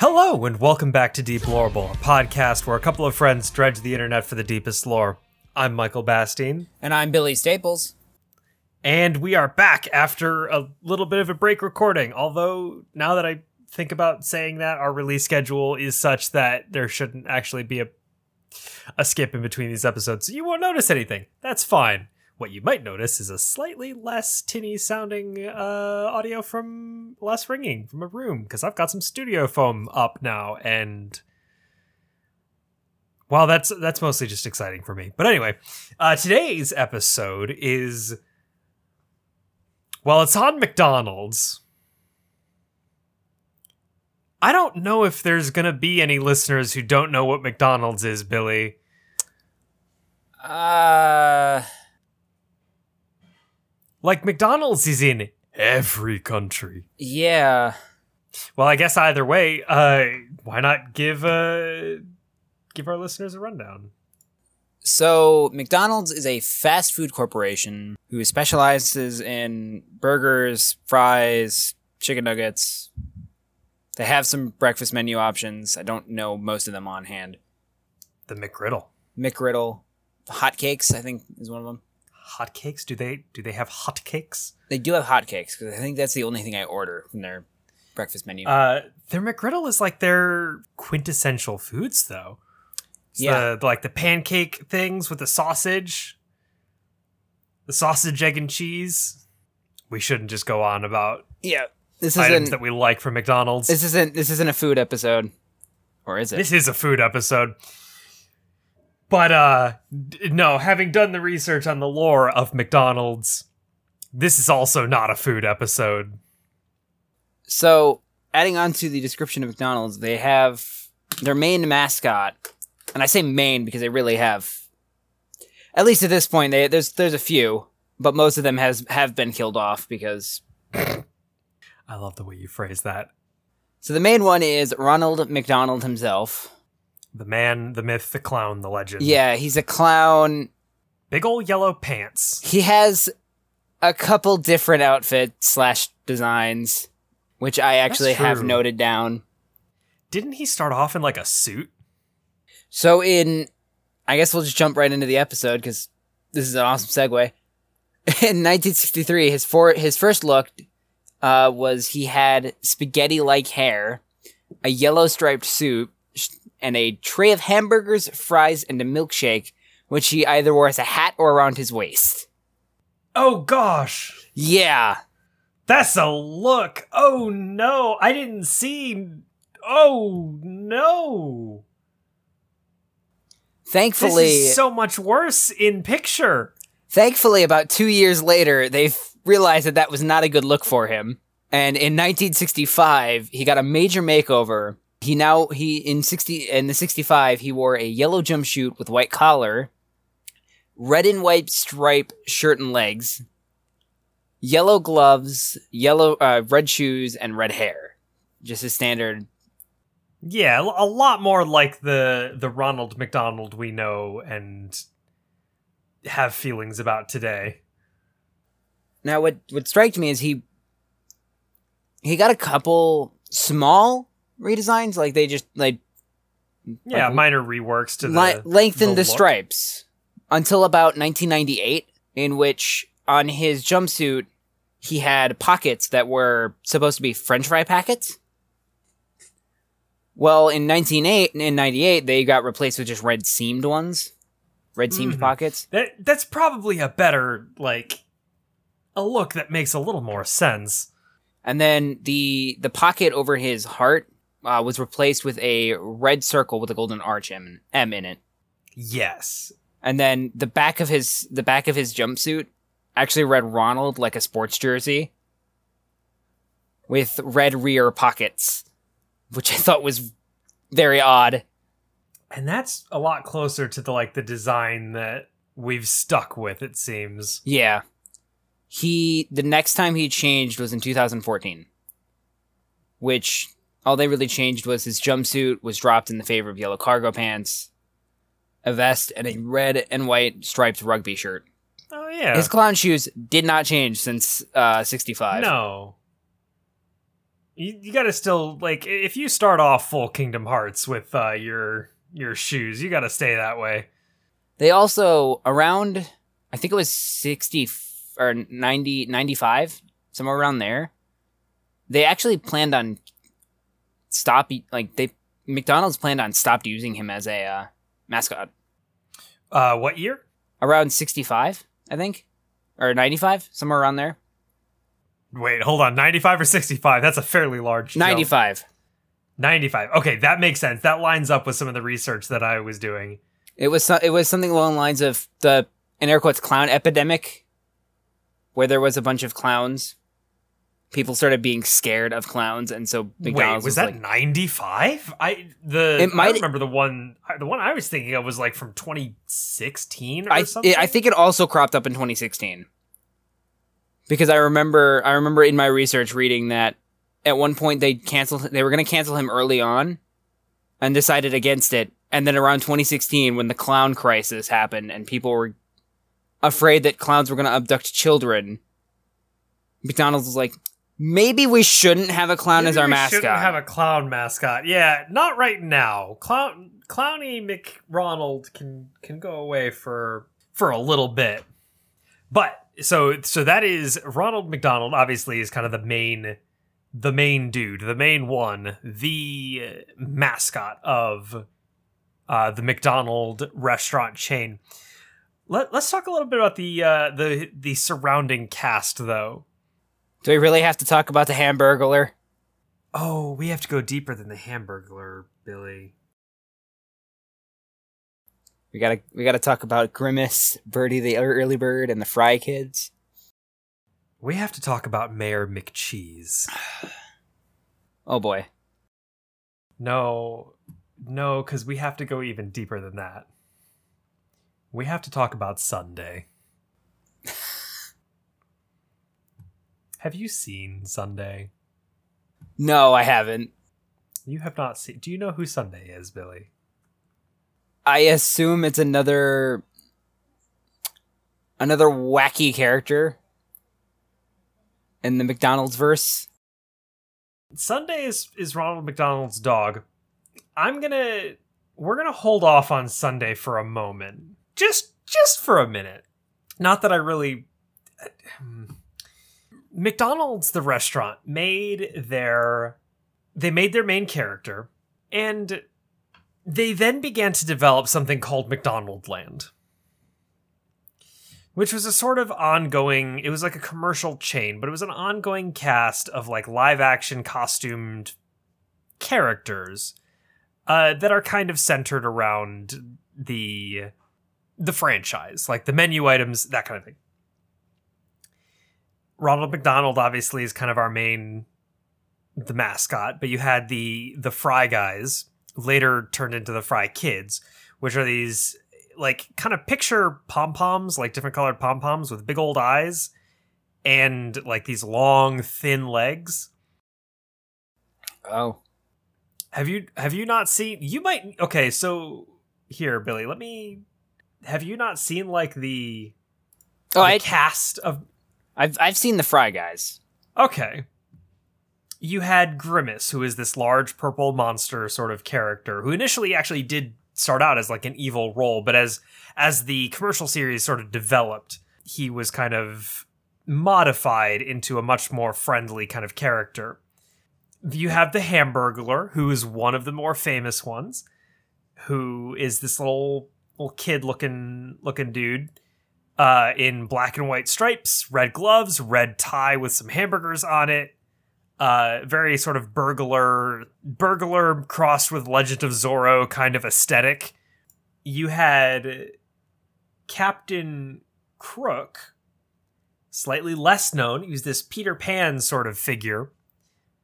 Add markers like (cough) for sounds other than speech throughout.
Hello, and welcome back to Deep a podcast where a couple of friends dredge the internet for the deepest lore. I'm Michael Bastine, And I'm Billy Staples. and we are back after a little bit of a break recording. Although, now that I think about saying that, our release schedule is such that there shouldn't actually be a, a skip in between these episodes, so you won't notice anything. That's fine. What you might notice is a slightly less tinny sounding uh, audio from less ringing from a room because I've got some studio foam up now, and well, that's that's mostly just exciting for me. But anyway, uh, today's episode is well, it's on McDonald's. I don't know if there's gonna be any listeners who don't know what McDonald's is, Billy. Uh, Like McDonald's is in every country. yeah. Well, I guess either way, uh, why not give uh give our listeners a rundown? So, McDonald's is a fast food corporation who specializes in burgers, fries, chicken nuggets. They have some breakfast menu options. I don't know most of them on hand. The McRiddle. McGriddle, hotcakes, I think, is one of them. Hotcakes? Do they do they have hotcakes? They do have hotcakes because I think that's the only thing I order from their breakfast menu. Uh, their McGriddle is like their quintessential foods, though. It's Yeah. the, like the pancake things with the sausage, the sausage, egg, and cheese. We shouldn't just go on about yeah, this items isn't that we like from McDonald's. this isn't this isn't a food episode, or is it? This is a food episode. But uh no, having done the research on the lore of McDonald's, this is also not a food episode. So, adding on to the description of McDonald's, they have their main mascot, and I say main because they really have, at least at this point, they, there's there's a few, but most of them has have been killed off because. I love the way you phrase that. So the main one is Ronald McDonald himself. The man, the myth, the clown, the legend. Yeah, he's a clown. Big old yellow pants. He has a couple different outfit slash designs, which I actually have noted down. Didn't he start off in like a suit? So in, I guess we'll just jump right into the episode because this is an awesome segue. (laughs) In 1963, his for his first look uh, was he had spaghetti-like hair, a yellow striped suit, and a tray of hamburgers, fries, and a milkshake, which he either wore as a hat or around his waist. Oh gosh. Yeah, That's a look. Oh no. I didn't see. Oh no. thankfully, This is so much worse in picture. Thankfully, about two years later, they realized that that was not a good look for him. And in 1965, he got a major makeover. He now he in 60 in the 65 he wore a yellow jumpsuit with white collar, red and white stripe shirt and legs, yellow gloves, yellow uh, red shoes, and red hair. Just a standard. Yeah, a lot more like the the Ronald McDonald we know and have feelings about today. Now, what what strikes me is he he got a couple small redesigns. Like they just like Yeah, Like, minor reworks to the li- lengthened the, stripes until about 1998, in which on his jumpsuit he had pockets that were supposed to be French fry packets. Well, in 1998, in 98, they got replaced with just red seamed ones, red seamed Mhm. pockets. That that's probably a better like a look that makes a little more sense. And then the the pocket over his heart uh, was replaced with a red circle with a golden arch M, M in it. Yes. And then the back of his the back of his jumpsuit actually read Ronald like a sports jersey with red rear pockets, which I thought was very odd. And that's a lot closer to the like the design that we've stuck with it seems. Yeah. He the next time he changed was in 2014. Which all they really changed was his jumpsuit was dropped in the favor of yellow cargo pants, a vest, and a red and white striped rugby shirt. Oh yeah. His clown shoes did not change since uh, 65. no. You, you got to still like if you start off full Kingdom Hearts with uh, your your shoes, you got to stay that way. They also around I think it was 60 or 90 95 somewhere around there. They actually planned on stop like they McDonald's planned on stopped using him as a uh, mascot Uh, what year? around 65, I think. Or 95, somewhere around there. Wait, hold on. 95 or 65? That's a fairly large 95. 95. Okay, that makes sense. That lines up with some of the research that I was doing. It was so- it was something along the lines of the in air quotes clown epidemic, where there was a bunch of clowns. People started being scared of clowns, and so McDonald's Wait, was that like, 95? I the It might- I remember the one the one I was thinking of was like from 2016 or I something. it, I think it also cropped up in 2016 because I remember I remember in my research reading that at one point they canceled they were going to cancel him early on and decided against it and then around 2016 when the clown crisis happened and people were afraid that clowns were going to abduct children McDonald's was like maybe we shouldn't have a clown Maybe as our mascot. we mascot Shouldn't have a clown mascot. Yeah, not right now. Clown Clowny McRonald can can go away for for a little bit. But so so that is Ronald McDonald obviously is kind of the main the main dude, the main one, the mascot of uh, the McDonald restaurant chain. Let, let's talk a little bit about the uh, the the surrounding cast though. Do we really have to talk about the hamburglar Oh, we have to go deeper than the Hamburglar, Billy. we got to we got to talk about Grimace Birdie the early bird and the Fry kids We have to talk about Mayor McCheese. (sighs) Oh boy. No, no, because we have to go even deeper than that. We have to talk about Sunday. Have you seen Sunday? No, I haven't. You have not seen. Do you know who Sunday is, Billy? I assume it's another another wacky character in the McDonald's verse. Sunday is is Ronald McDonald's dog. I'm gonna we're gonna hold off on Sunday for a moment, just just for a minute. Not that I really. Uh, hmm. McDonald's, the restaurant, made their they made their main character, and they then began to develop something called McDonald Land, which was a sort of ongoing. It was like a commercial chain, but it was an ongoing cast of like live action costumed characters uh, that are kind of centered around the the franchise, like the menu items, that kind of thing. Ronald McDonald obviously is kind of our main the mascot, but you had the the Fry guys later turned into the Fry kids, which are these like kind of picture pom poms, like different colored pom poms with big old eyes and like these long thin legs. Oh. Have you have you not seen you might okay, so here, Billy, let me have you not seen like the, Oh, the I, cast of I've I've seen the Fry guys. Okay. You had Grimace, who is this large purple monster sort of character, who initially actually did start out as like an evil role, but as as the commercial series sort of developed, he was kind of modified into a much more friendly kind of character. You have the Hamburglar, who is one of the more famous ones, who is this little little kid looking looking dude uh, in black and white stripes, red gloves, red tie with some hamburgers on it. Uh, very sort of burglar, burglar crossed with Legend of Zorro kind of aesthetic. You had Captain Crook, slightly less known. He was this Peter Pan sort of figure.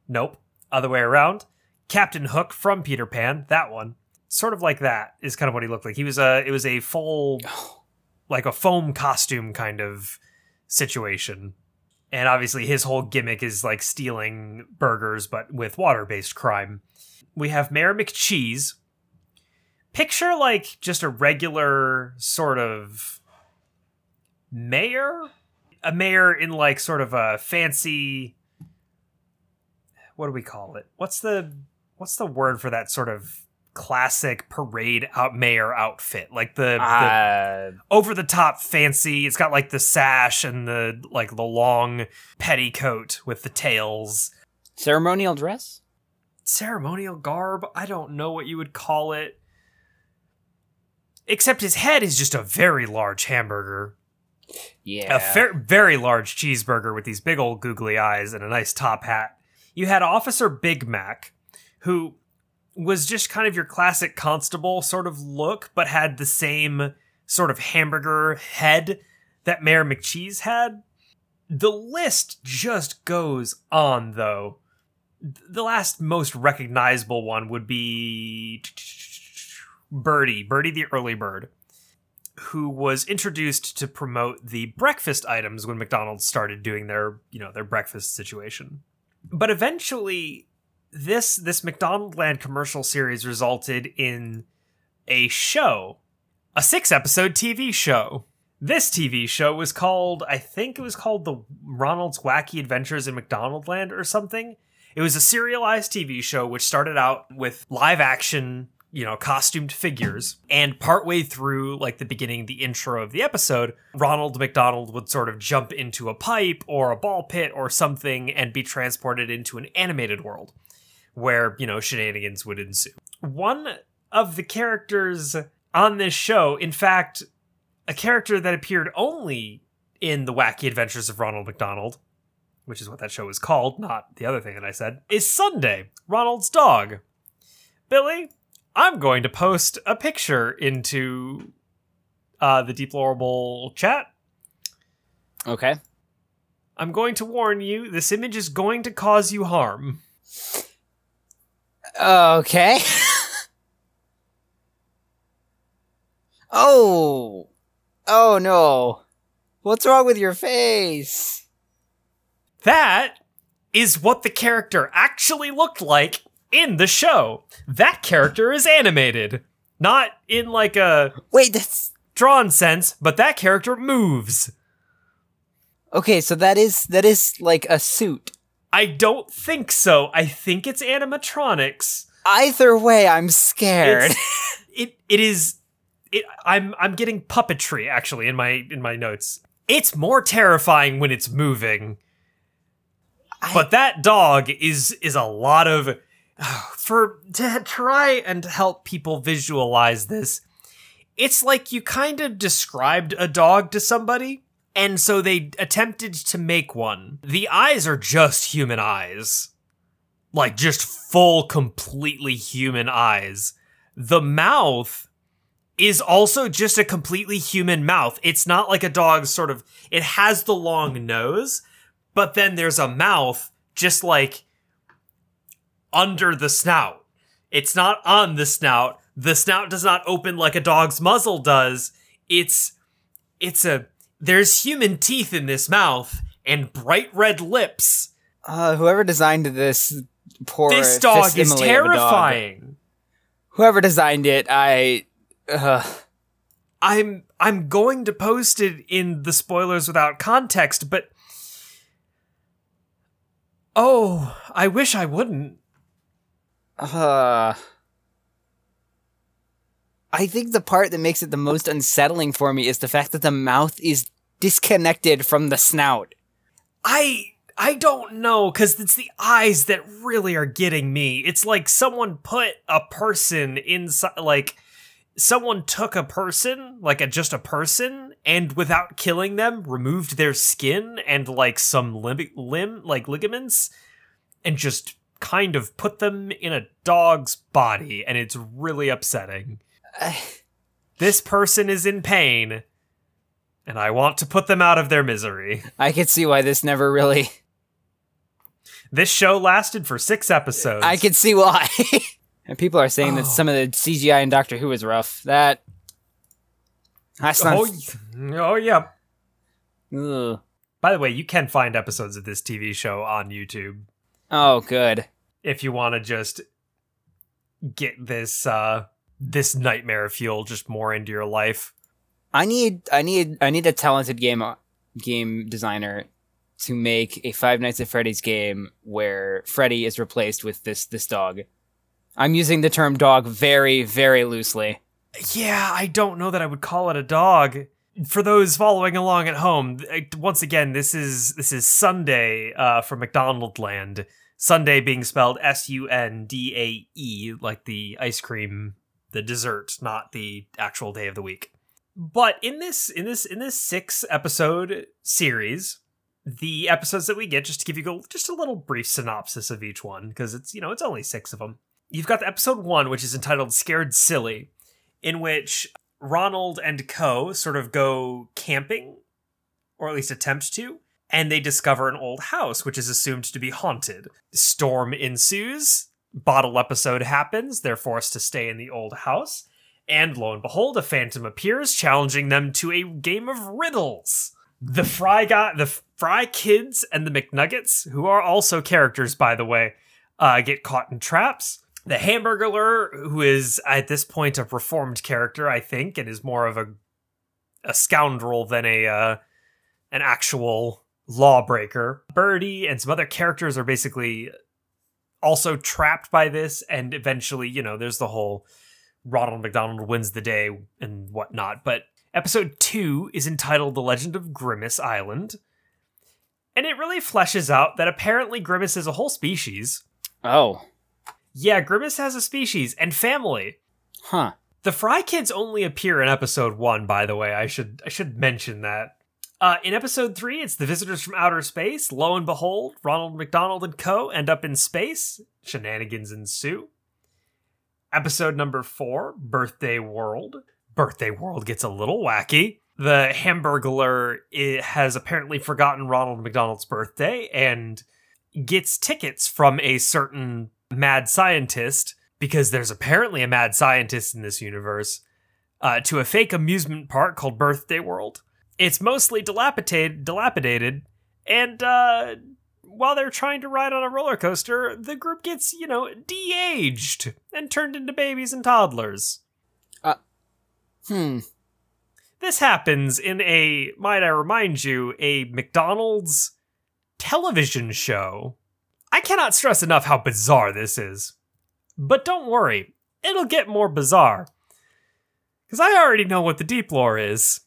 Nope, other way around. Captain Hook from Peter Pan, that one. Sort of like that is kind of what he looked like. He was a it was a full like a foam costume kind of situation. And obviously his whole gimmick is like stealing burgers but with water-based crime. We have Mayor McCheese. Picture like just a regular sort of mayor, a mayor in like sort of a fancy what do we call it? What's the what's the word for that sort of classic parade out mayor outfit? Like the, Uh, the over the top fancy. It's got like the sash and the like the long petticoat with the tails. ceremonial dress? Ceremonial garb. I don't know what you would call it. Except his head is just a very large hamburger. Yeah. a fair, very large cheeseburger with these big old googly eyes and a nice top hat. You had Officer Big Mac, who was just kind of your classic constable sort of look, but had the same sort of hamburger head that Mayor McCheese had. The list just goes on, though. The last most recognizable one would be Birdie, Birdie the early bird who was introduced to promote the breakfast items when McDonald's started doing their, you know, their breakfast situation. But eventually this this McDonald Land commercial series resulted in a show, a 6-episode TV show. This TV show was called I think it was called The Ronald's Wacky Adventures in McDonaldland or something. It was a serialized TV show which started out with live action you know, costumed figures. And partway through, like the beginning, the intro of the episode, Ronald McDonald would sort of jump into a pipe or a ball pit or something and be transported into an animated world where, you know, shenanigans would ensue. One of the characters on this show, in fact, a character that appeared only in The Wacky Adventures of Ronald McDonald, which is what that show is called, not the other thing that I said, is Sunday, Ronald's dog. Billy, I'm going to post a picture into uh, the deplorable chat. Okay. I'm going to warn you, this image is going to cause you harm. Okay. oh. Oh no. What's wrong with your face? That is what the character actually looked like in the show. That character is animated. Not in like a Wait, that's drawn sense, but that character moves. Okay, so that is that is like a suit. I don't think so. I think it's animatronics. Either way, I'm scared. It's- (laughs) it it is it I'm I'm getting puppetry actually in my in my notes. It's more terrifying when it's moving. I- but that dog is is a lot of for to try and help people visualize this. It's like you kind of described a dog to somebody and so they attempted to make one. The eyes are just human eyes. Like just full completely human eyes. The mouth is also just a completely human mouth. It's not like a dog's sort of it has the long nose, but then there's a mouth just like under the snout. It's not on the snout. The snout does not open like a dog's muzzle does. It's it's a there's human teeth in this mouth and bright red lips. uh, whoever designed this poor this dog is terrifying. Whoever designed it, I. Uh, I'm I'm going to post it in the spoilers without context, but oh, I wish I wouldn't. uh, I think the part that makes it the most unsettling for me is the fact that the mouth is disconnected from the snout. I I don't know cuz it's the eyes that really are getting me. It's like someone put a person inside like someone took a person, like a just a person and without killing them removed their skin and like some limb, limb like ligaments and just kind of put them in a dog's body and it's really upsetting. (sighs) This person is in pain and I want to put them out of their misery. I could see why this never really. (laughs) This show lasted for six episodes. I could see why. (laughs) and people are saying that Oh. some of the CGI in Doctor Who is rough. That. That's not. Oh, oh yeah. Ugh. By the way, you can find episodes of this TV show on YouTube Oh, good. if you want to just get this uh this nightmare fuel just more into your life. I need I need I need a talented game game designer to make a Five Nights at Freddy's game where Freddy is replaced with this this dog. I'm using the term dog very very loosely. Yeah, I don't know that I would call it a dog. For those following along at home, once again, this is this is Sunday uh, from McDonald Land. Sunday being spelled S U N D A E, like the ice cream, the dessert, not the actual day of the week. But in this in this in this six episode series, the episodes that we get, just to give you just a little brief synopsis of each one, because it's you know it's only six of them. You've got the episode one, which is entitled "Scared Silly," in which Ronald and Co. sort of go camping, or at least attempt to, and they discover an old house, which is assumed to be haunted. Storm ensues, bottle episode happens, they're forced to stay in the old house, and lo and behold, a phantom appears, challenging them to a game of riddles. The Fry guy, the Fry kids, and the McNuggets, who are also characters, by the way, uh, get caught in traps. The Hamburglar, who is at this point a reformed character, I think, and is more of a a scoundrel than a uh, an actual lawbreaker. Birdie and some other characters are basically also trapped by this, and eventually, you know, there's the whole Ronald McDonald wins the day and whatnot. But episode two is entitled The Legend of Grimace Island. And it really fleshes out that apparently Grimace is a whole species. Oh. Yeah, Grimace has a species and family. Huh. The Fry Kids only appear in episode one, by the way. I should I should mention that. Uh, in episode three, it's the visitors from outer space. Lo and behold, Ronald McDonald and co. end up in space. Shenanigans ensue. Episode number four, Birthday World. Birthday World gets a little wacky. The Hamburglar has apparently forgotten Ronald McDonald's birthday and gets tickets from a certain mad scientist because there's apparently a mad scientist in this universe uh, to a fake amusement park called Birthday World. It's mostly dilapidated, dilapidated, and uh, while they're trying to ride on a roller coaster, the group gets, you know, de-aged and turned into babies and toddlers. Uh, hmm. This happens in a, might I remind you, a McDonald's television show. I cannot stress enough how bizarre this is. But don't worry, it'll get more bizarre. Because I already know what the deep lore is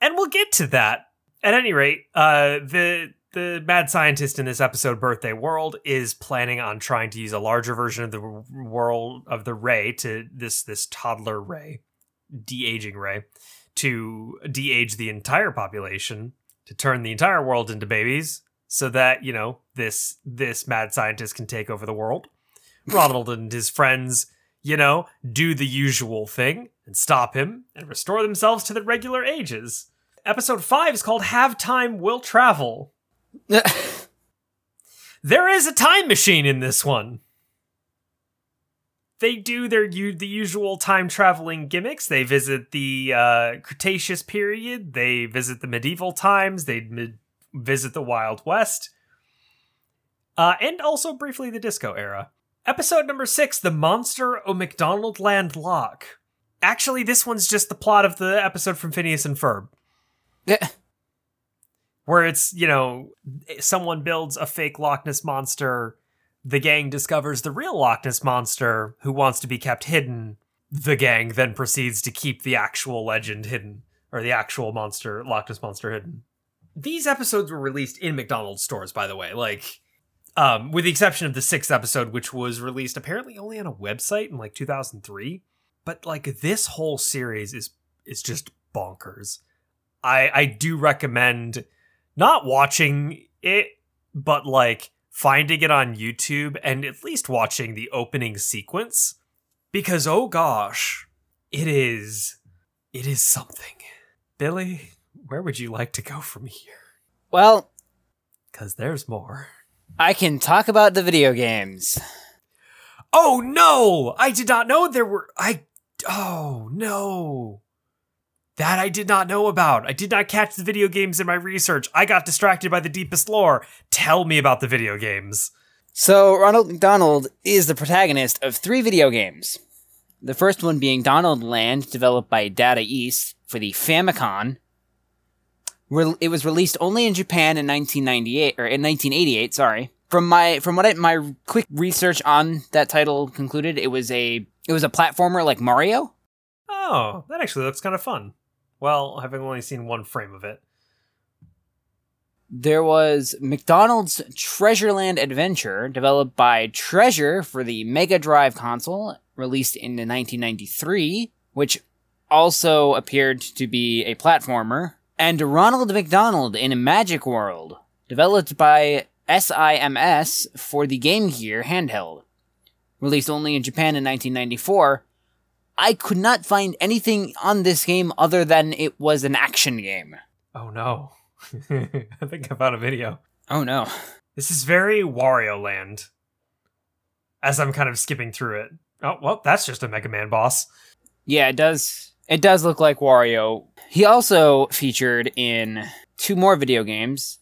and we'll get to that. At any rate, uh, the the mad scientist in this episode, Birthday World, is planning on trying to use a larger version of the world of the Ray to this this toddler Ray, de aging Ray, to de age the entire population, to turn the entire world into babies, so that you know this this mad scientist can take over the world. Ronald and his friends, you know, do the usual thing and stop him and restore themselves to their regular ages. Episode 5 is called Have Time Will Travel. (laughs) there is a time machine in this one. They do their the usual time traveling gimmicks. They visit the uh, Cretaceous period. They visit the medieval times. They visit the Wild West, uh, and also briefly the disco era. Episode number six: The Monster o' McDonald Land Loch. Actually, this one's just the plot of the episode from Phineas and Ferb. Where it's, you know, someone builds a fake Loch Ness monster, the gang discovers the real Loch Ness monster who wants to be kept hidden. The gang then proceeds to keep the actual legend hidden, or the actual monster, Loch Ness monster hidden. These episodes were released in McDonald's stores, by the way. Like, um, with the exception of the sixth episode, which was released apparently only on a website in like 2003. But like this whole series is is just bonkers. I I do recommend not watching it, but like finding it on YouTube and at least watching the opening sequence because oh gosh, it is it is something. Billy, where would you like to go from here? Well, cuz there's more. I can talk about the video games. Oh no! I did not know there were I oh no. That I did not know about. I did not catch the video games in my research. I got distracted by the deepest lore. Tell me about the video games. So, Ronald McDonald is the protagonist of three video games. The first one being Donald Land, developed by Data East for the Famicom. It was released only in Japan in 1998 or in 1988. Sorry. From my from what I, my quick research on that title concluded, it was a it was a platformer like Mario. Oh, that actually looks kind of fun. Well, having only seen one frame of it. There was McDonald's Treasureland Adventure, developed by Treasure for the Mega Drive console, released in 1993, which also appeared to be a platformer, and Ronald McDonald in a Magic World, developed by SIMS for the Game Gear handheld. Released only in Japan in 1994, I could not find anything on this game other than it was an action game. Oh no. (laughs) I think I found a video. Oh no. This is very Wario Land. As I'm kind of skipping through it. Oh, well, that's just a Mega Man boss. Yeah, it does. It does look like Wario. He also featured in two more video games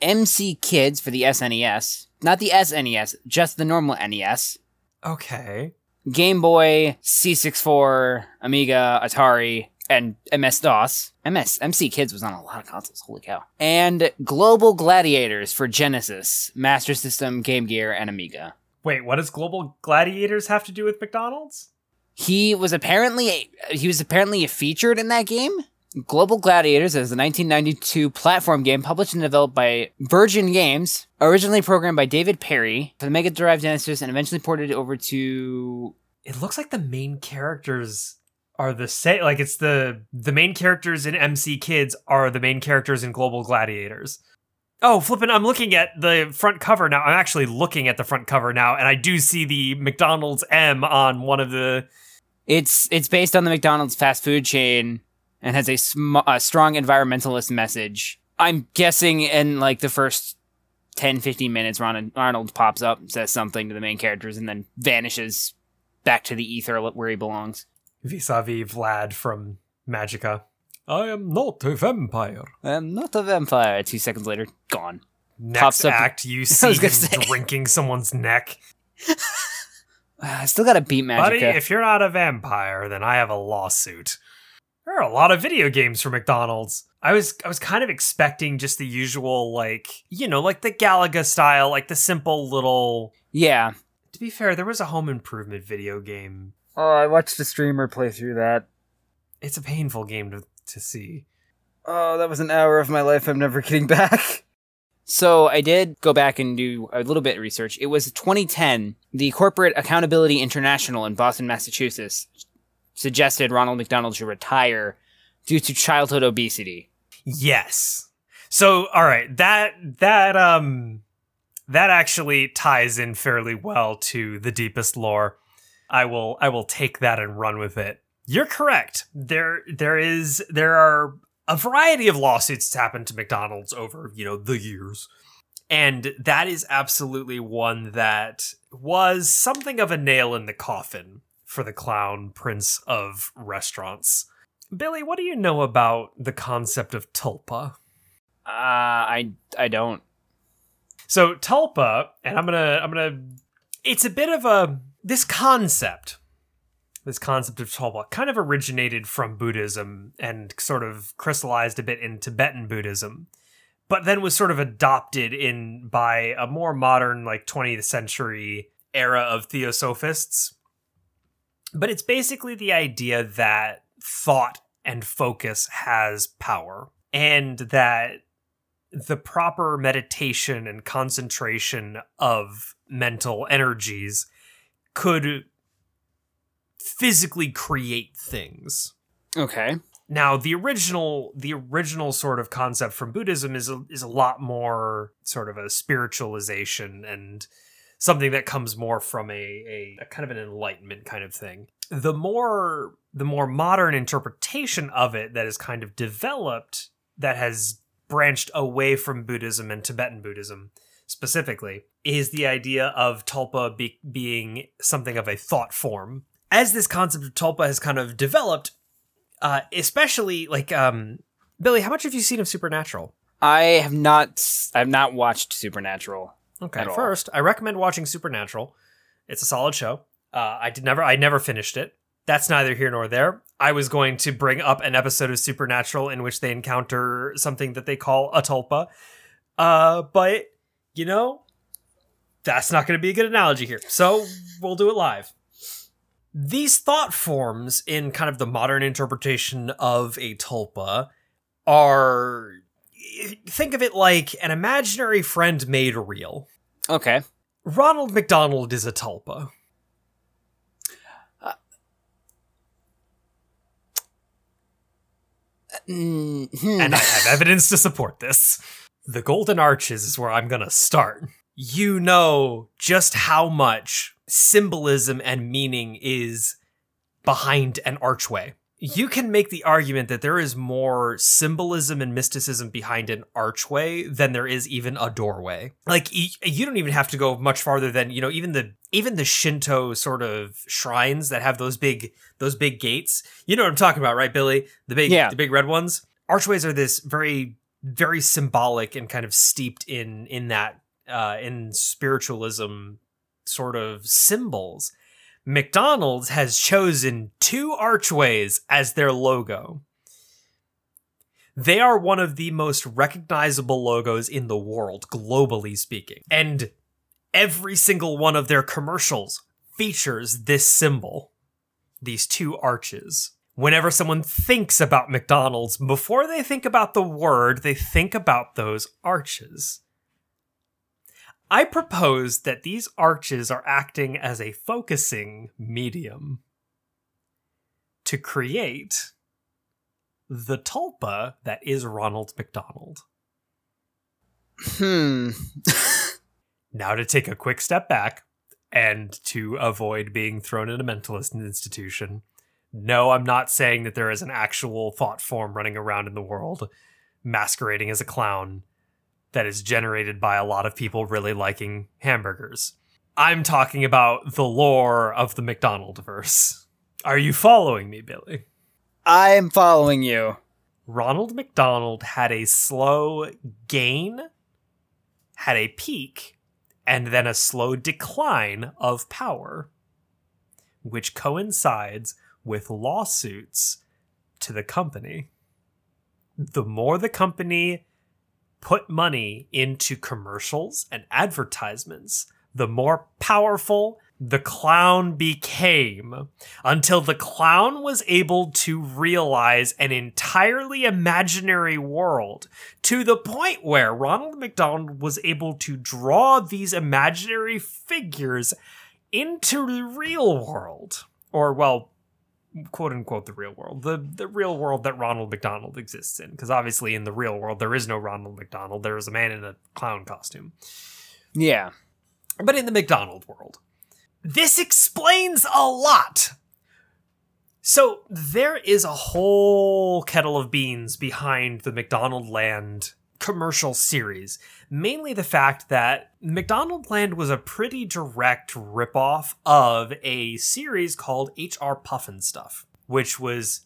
MC Kids for the SNES. Not the SNES, just the normal NES. Okay. Game Boy, C64, Amiga, Atari, and MS DOS. MS MC Kids was on a lot of consoles. Holy cow! And Global Gladiators for Genesis, Master System, Game Gear, and Amiga. Wait, what does Global Gladiators have to do with McDonald's? He was apparently he was apparently featured in that game. Global Gladiators is a 1992 platform game published and developed by Virgin Games, originally programmed by David Perry for the Mega Drive Genesis, and eventually ported over to. It looks like the main characters are the same. Like it's the the main characters in MC Kids are the main characters in Global Gladiators. Oh, flipping! I'm looking at the front cover now. I'm actually looking at the front cover now, and I do see the McDonald's M on one of the. It's it's based on the McDonald's fast food chain and has a, sm- a strong environmentalist message. I'm guessing in like the first 10, 15 minutes, Ron- Arnold pops up, says something to the main characters, and then vanishes back to the ether where he belongs. Vis-a-vis Vlad from Magicka. I am not a vampire. I'm not a vampire. Two seconds later, gone. Next Pops up- act, you (laughs) I see him say. drinking someone's neck. (laughs) I still gotta beat Buddy, Magicka. if you're not a vampire, then I have a lawsuit. There are a lot of video games for McDonald's. I was I was kind of expecting just the usual like, you know, like the Galaga style, like the simple little yeah. To be fair, there was a home improvement video game. Oh, I watched a streamer play through that. It's a painful game to, to see. Oh, that was an hour of my life I'm never getting back. So I did go back and do a little bit of research. It was 2010. The Corporate Accountability International in Boston, Massachusetts suggested Ronald McDonald should retire due to childhood obesity. Yes. So, all right, that that um that actually ties in fairly well to the deepest lore. I will I will take that and run with it. You're correct. There there is there are a variety of lawsuits that's happened to McDonald's over, you know, the years. And that is absolutely one that was something of a nail in the coffin for the clown prince of restaurants. Billy, what do you know about the concept of tulpa? Uh, I I don't. So tulpa, and I'm gonna I'm gonna it's a bit of a this concept. This concept of tulpa kind of originated from Buddhism and sort of crystallized a bit in Tibetan Buddhism, but then was sort of adopted in by a more modern, like 20th century era of theosophists. But it's basically the idea that thought and focus has power, and that the proper meditation and concentration of mental energies could physically create things. Okay. Now, the original the original sort of concept from Buddhism is a, is a lot more sort of a spiritualization and something that comes more from a, a, a kind of an enlightenment kind of thing. The more the more modern interpretation of it that is kind of developed that has branched away from Buddhism and Tibetan Buddhism specifically is the idea of tulpa be- being something of a thought form. As this concept of tulpa has kind of developed, uh, especially like um, Billy, how much have you seen of Supernatural? I have not. I have not watched Supernatural. Okay, At all. first, I recommend watching Supernatural. It's a solid show. Uh, I did never, I never finished it. That's neither here nor there. I was going to bring up an episode of Supernatural in which they encounter something that they call a tulpa. Uh, but, you know, that's not going to be a good analogy here. So we'll do it live. These thought forms in kind of the modern interpretation of a tulpa are think of it like an imaginary friend made real. Okay. Ronald McDonald is a tulpa. Mm-hmm. and I have evidence to support this. The Golden Arches is where I'm gonna start. You know just how much symbolism and meaning is behind an archway. You can make the argument that there is more symbolism and mysticism behind an archway than there is even a doorway. Like you don't even have to go much farther than, you know, even the even the Shinto sort of shrines that have those big those big gates. You know what I'm talking about, right, Billy? The big Yeah. the big red ones. Archways are this very very symbolic and kind of steeped in in that uh in spiritualism sort of symbols. McDonald's has chosen two archways as their logo. They are one of the most recognizable logos in the world, globally speaking. And every single one of their commercials features this symbol these two arches. Whenever someone thinks about McDonald's, before they think about the word, they think about those arches. I propose that these arches are acting as a focusing medium to create the tulpa that is Ronald McDonald. Hmm. (laughs) Now, to take a quick step back and to avoid being thrown in a mentalist institution, no, I'm not saying that there is an actual thought form running around in the world masquerading as a clown that is generated by a lot of people really liking hamburgers. I'm talking about the lore of the McDonald verse. Are you following me, Billy? I'm following you. Ronald McDonald had a slow gain, had a peak, and then a slow decline of power, which coincides with lawsuits to the company. The more the company put money into commercials and advertisements, the more powerful the clown became until the clown was able to realize an entirely imaginary world to the point where Ronald McDonald was able to draw these imaginary figures into the real world. Or, well, quote unquote, the real world. The, the real world that Ronald McDonald exists in. Because obviously, in the real world, there is no Ronald McDonald. There is a man in a clown costume. Yeah. But in the McDonald world, this explains a lot. So there is a whole kettle of beans behind the McDonald Land commercial series. Mainly the fact that McDonald Land was a pretty direct ripoff of a series called HR Pufnstuf, which was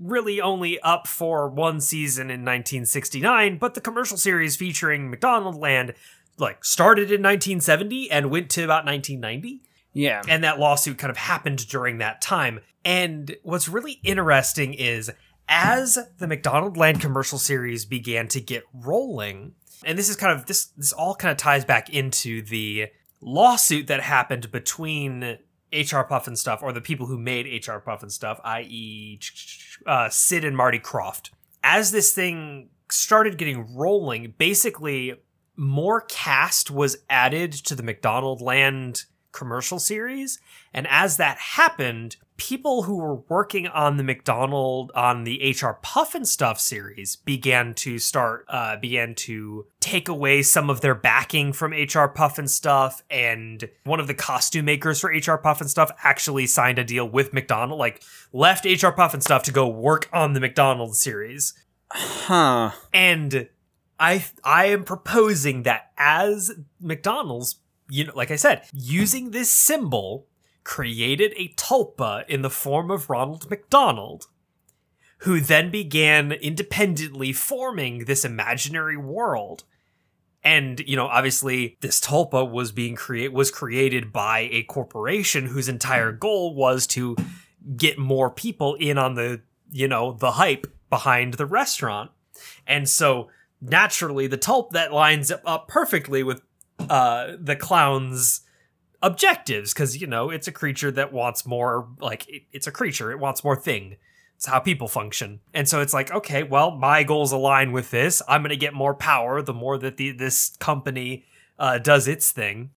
really only up for one season in 1969, but the commercial series featuring McDonald Land like started in 1970 and went to about 1990 Yeah. and that lawsuit kind of happened during that time. And what's really interesting is as the McDonald Land commercial series began to get rolling, and this is kind of this this all kind of ties back into the lawsuit that happened between HR Pufnstuf or the people who made HR Pufnstuf, i.e., uh, Sid and Marty Krofft. As this thing started getting rolling, basically more cast was added to the McDonald Land commercial series. And as that happened, people who were working on the McDonald on the HR Pufnstuf series began to start uh, began to take away some of their backing from HR Pufnstuf, and one of the costume makers for HR Pufnstuf actually signed a deal with McDonald, like left HR Pufnstuf to go work on the McDonald series. Huh. And I I am proposing that as McDonald's, you know, like I said, using this symbol created a tulpa in the form of Ronald McDonald, who then began independently forming this imaginary world. And you know, obviously, this tulpa was being create was created by a corporation whose entire hmm. goal was to get more people in on the, you know, the hype behind the restaurant. And so naturally the tulp that lines up perfectly with uh the clown's objectives because you know it's a creature that wants more like it, it's a creature it wants more thing. It's how people function. And so it's like okay well my goals align with this. I'm to get more power the more that the this company uh, does its thing.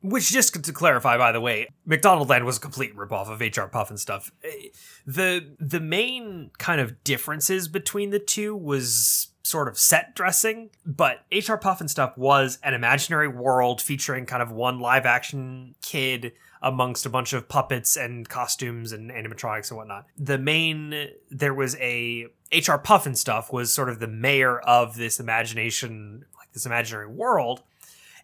Which just to clarify by the way mcdonaldland was a complete ripoff of hr Pufnstuf Eh, the the main kind of differences between the two was sort of set dressing, but HR Pufnstuf was an imaginary world featuring kind of one live action kid amongst a bunch of puppets and costumes and animatronics and whatnot. The main there was a HR Pufnstuf was sort of the mayor of this imagination like this imaginary world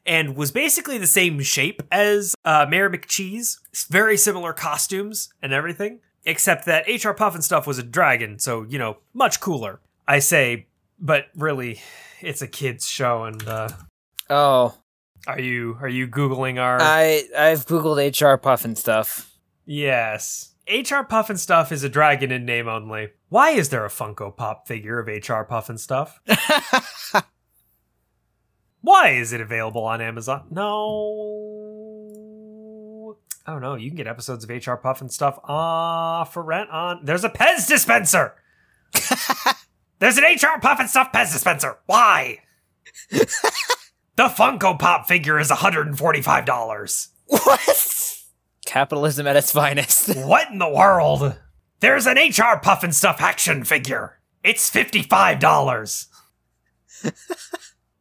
and was basically the same shape as uh, Mayor McCheese. Very similar costumes and everything, except that HR Pufnstuf was a dragon, so you know, much cooler. I say, but really, it's a kids show. And uh, Oh, are you are you googling our? I I've googled HR Pufnstuf. yes, HR Pufnstuf is a dragon in name only. Why is there a Funko Pop figure of HR Pufnstuf? (laughs) Why is it available on Amazon? No. I don't know. you can get episodes of HR Pufnstuf uh, for rent on. There's a Pez dispenser. (laughs) There's an HR Pufnstuf Pez dispenser. Why? (laughs) the Funko Pop figure is $145. what? Capitalism at its finest. (laughs) What in the world? There's an HR Pufnstuf action figure. It's $55. (laughs)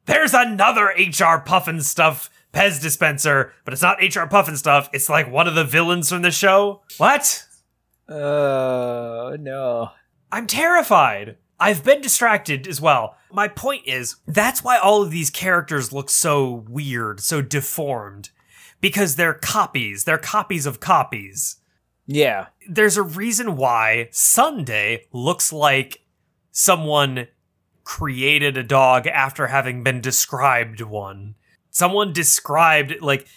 There's another HR Pufnstuf Pez dispenser, but it's not HR Pufnstuf. It's like one of the villains from the show. What? Oh no. I'm terrified. I've been distracted as well. My point is, that's why all of these characters look so weird, so deformed. Because they're copies. They're copies of copies. Yeah. There's a reason why Sundae looks like someone created a dog after having been described one. Someone described, like,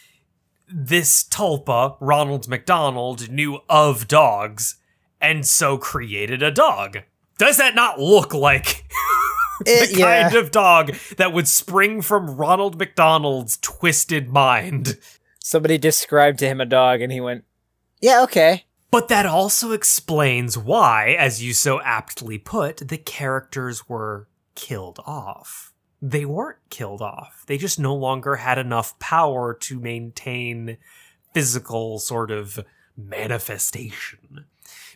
this tulpa, Ronald McDonald, knew of dogs and so created a dog. Does that not look like (laughs) the yeah. kind of dog that would spring from Ronald McDonald's twisted mind? Somebody described to him a dog and he went, Yeah, okay. But that also explains why, as you so aptly put, the characters were killed off. They weren't killed off. They just no longer had enough power to maintain physical sort of manifestation.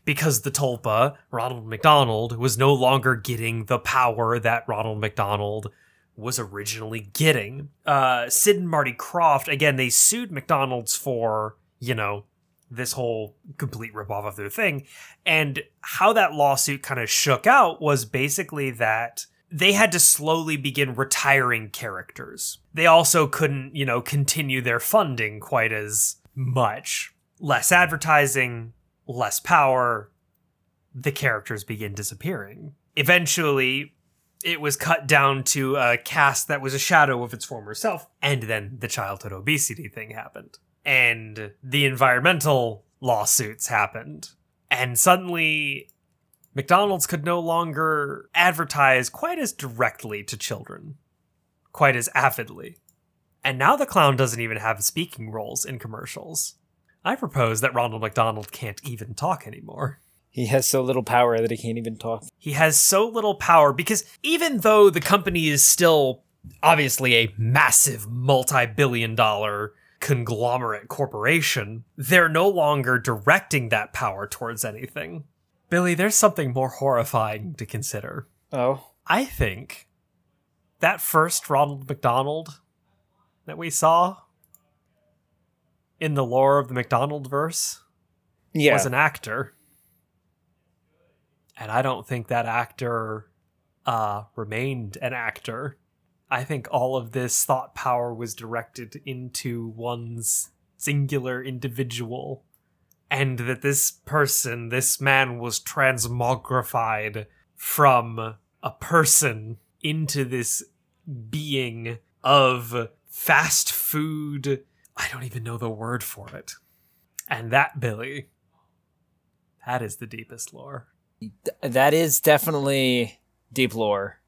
Because the Tulpa, Ronald McDonald, was no longer getting the power that Ronald McDonald was originally getting. Uh, Sid and Marty Krofft, again, they sued McDonald's for, you know, this whole complete ripoff of their thing. And how that lawsuit kind of shook out was basically that they had to slowly begin retiring characters. They also couldn't, you know, continue their funding quite as much. Less advertising, less power, the characters begin disappearing. Eventually, it was cut down to a cast that was a shadow of its former self, and then the childhood obesity thing happened. And the environmental lawsuits happened. And suddenly, McDonald's could no longer advertise quite as directly to children, quite as avidly. And now the clown doesn't even have speaking roles in commercials. I propose that Ronald McDonald can't even talk anymore. He has so little power that he can't even talk. He has so little power because even though the company is still obviously a massive multi billion dollar conglomerate corporation, they're no longer directing that power towards anything. Billy, there's something more horrifying to consider. Oh. I think that first Ronald McDonald that we saw in the lore of the McDonald verse Yeah. was an actor. And I don't think that actor uh, remained an actor. I think all of this thought power was directed into one's singular individual. And that this person, this man, was transmogrified from a person into this being of fast food. I don't even know the word for it. And that, Billy, That is the deepest lore. That is definitely deep lore.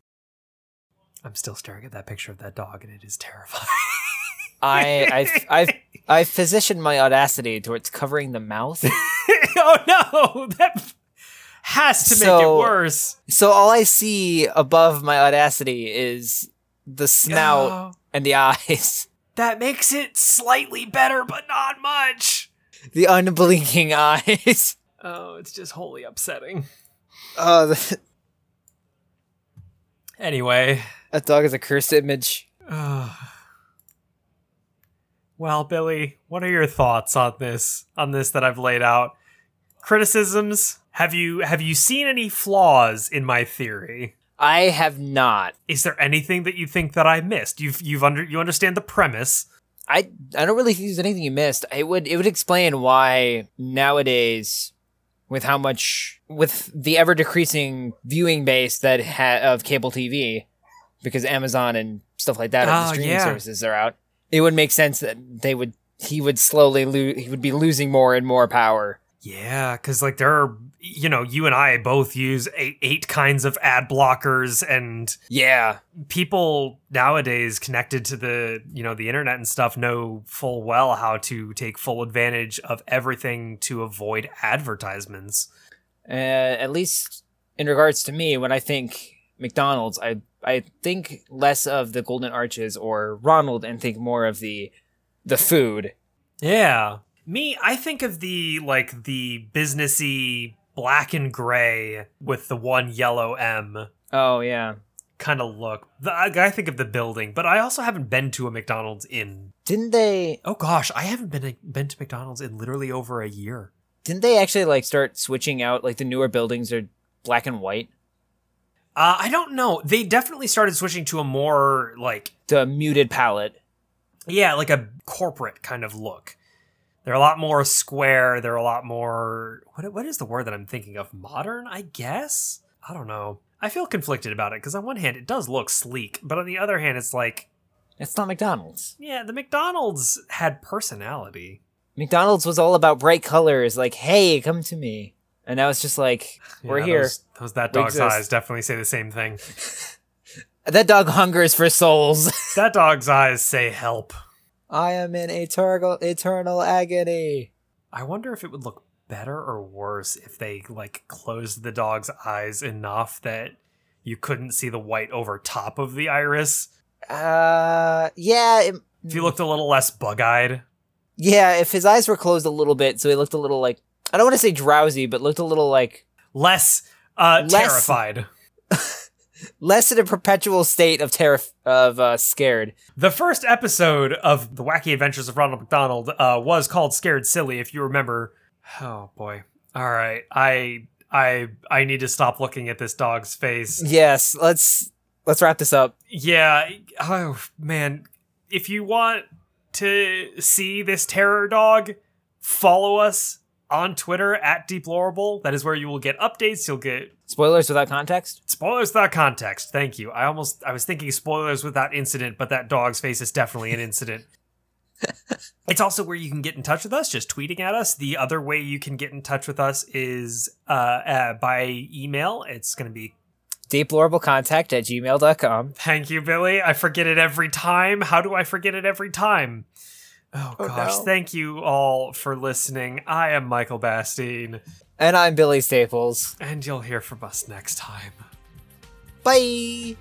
I'm still staring at that picture of that dog, and it is terrifying. (laughs) I I've, I've I've positioned my audacity towards covering the mouth. (laughs) oh no, that has to make it worse. So all I see above my audacity is the snout Oh, and the (laughs) eyes. That makes it slightly better, but not much. The unblinking (laughs) eyes. Oh, it's just wholly upsetting. Oh, uh, the, (laughs) Anyway, that dog is a cursed image. well, Billy, what are your thoughts on this? On this that I've laid out? Criticisms? Have you have you seen any flaws in my theory? I have not. Is there anything that you think that I missed? You've you've under you understand the premise. I I don't really think there's anything you missed. It would it would explain why nowadays, with how much with the ever decreasing viewing base that ha- of cable TV, because Amazon and stuff like that, Oh, the ah, streaming yeah. services are out. It would make sense that they would he would slowly lose he would be losing more and more power. Yeah, because like there are, you know, you and I both use eight, eight kinds of ad blockers, and Yeah, people nowadays connected to the, you know, the internet and stuff know full well how to take full advantage of everything to avoid advertisements. uh, at least in regards to me, when I think McDonald's, I I think less of the Golden Arches or Ronald, and think more of the the food. Yeah. Me, I think of the like the businessy black and gray with the one yellow M Oh yeah. kind of look. The, I I think of the building, but I also haven't been to a McDonald's in Didn't they Oh gosh, I haven't been been to McDonald's in literally over a year. didn't they actually like start switching out like the newer buildings are black and white? Uh, I don't know. They definitely started switching to a more like The muted palette. yeah, like a corporate kind of look. They're a lot more square. They're a lot more what what is the word that I'm thinking of? Modern, I guess. I don't know. I feel conflicted about it because on one hand it does look sleek, but on the other hand it's like It's not McDonald's. yeah, the McDonald's had personality. McDonald's was all about bright colors, like, hey, come to me. And now it's just like, (laughs) we're Yeah, here. Those, those that We dog's exist. eyes definitely say the same thing. (laughs) That dog hungers for souls. (laughs) that dog's eyes say help. I am in eternal eternal agony. I wonder if it would look better or worse if they like closed the dog's eyes enough that you couldn't see the white over top of the iris. Uh, yeah, it, If you looked a little less bug-eyed. yeah. If his eyes were closed a little bit, so he looked a little like I don't want to say drowsy, but looked a little like Less uh Less- terrified. (laughs) less in a perpetual state of terror of uh, scared. The first episode of The Wacky Adventures of Ronald McDonald uh was called Scared Silly, if you remember. Oh boy. All right. I I I need to stop looking at this dog's face. Yes, let's let's wrap this up. Yeah. Oh man, if you want to see this terror dog, follow us on Twitter at Deplorable. That is where you will get updates. You'll get Spoilers without context. spoilers without context. Thank you. I almost I was thinking spoilers without incident, but that dog's face is definitely an incident. (laughs) it's also where you can get in touch with us, just tweeting at us. The other way you can get in touch with us is uh, uh by email. It's going to be Deplorablecontact at gmail.com. Thank you, Billy. I forget it every time. How do I forget it every time? Oh, Oh, gosh. no. Thank you all for listening. I am Michael Bastine, And I'm Billy Staples. and you'll hear from us next time. Bye.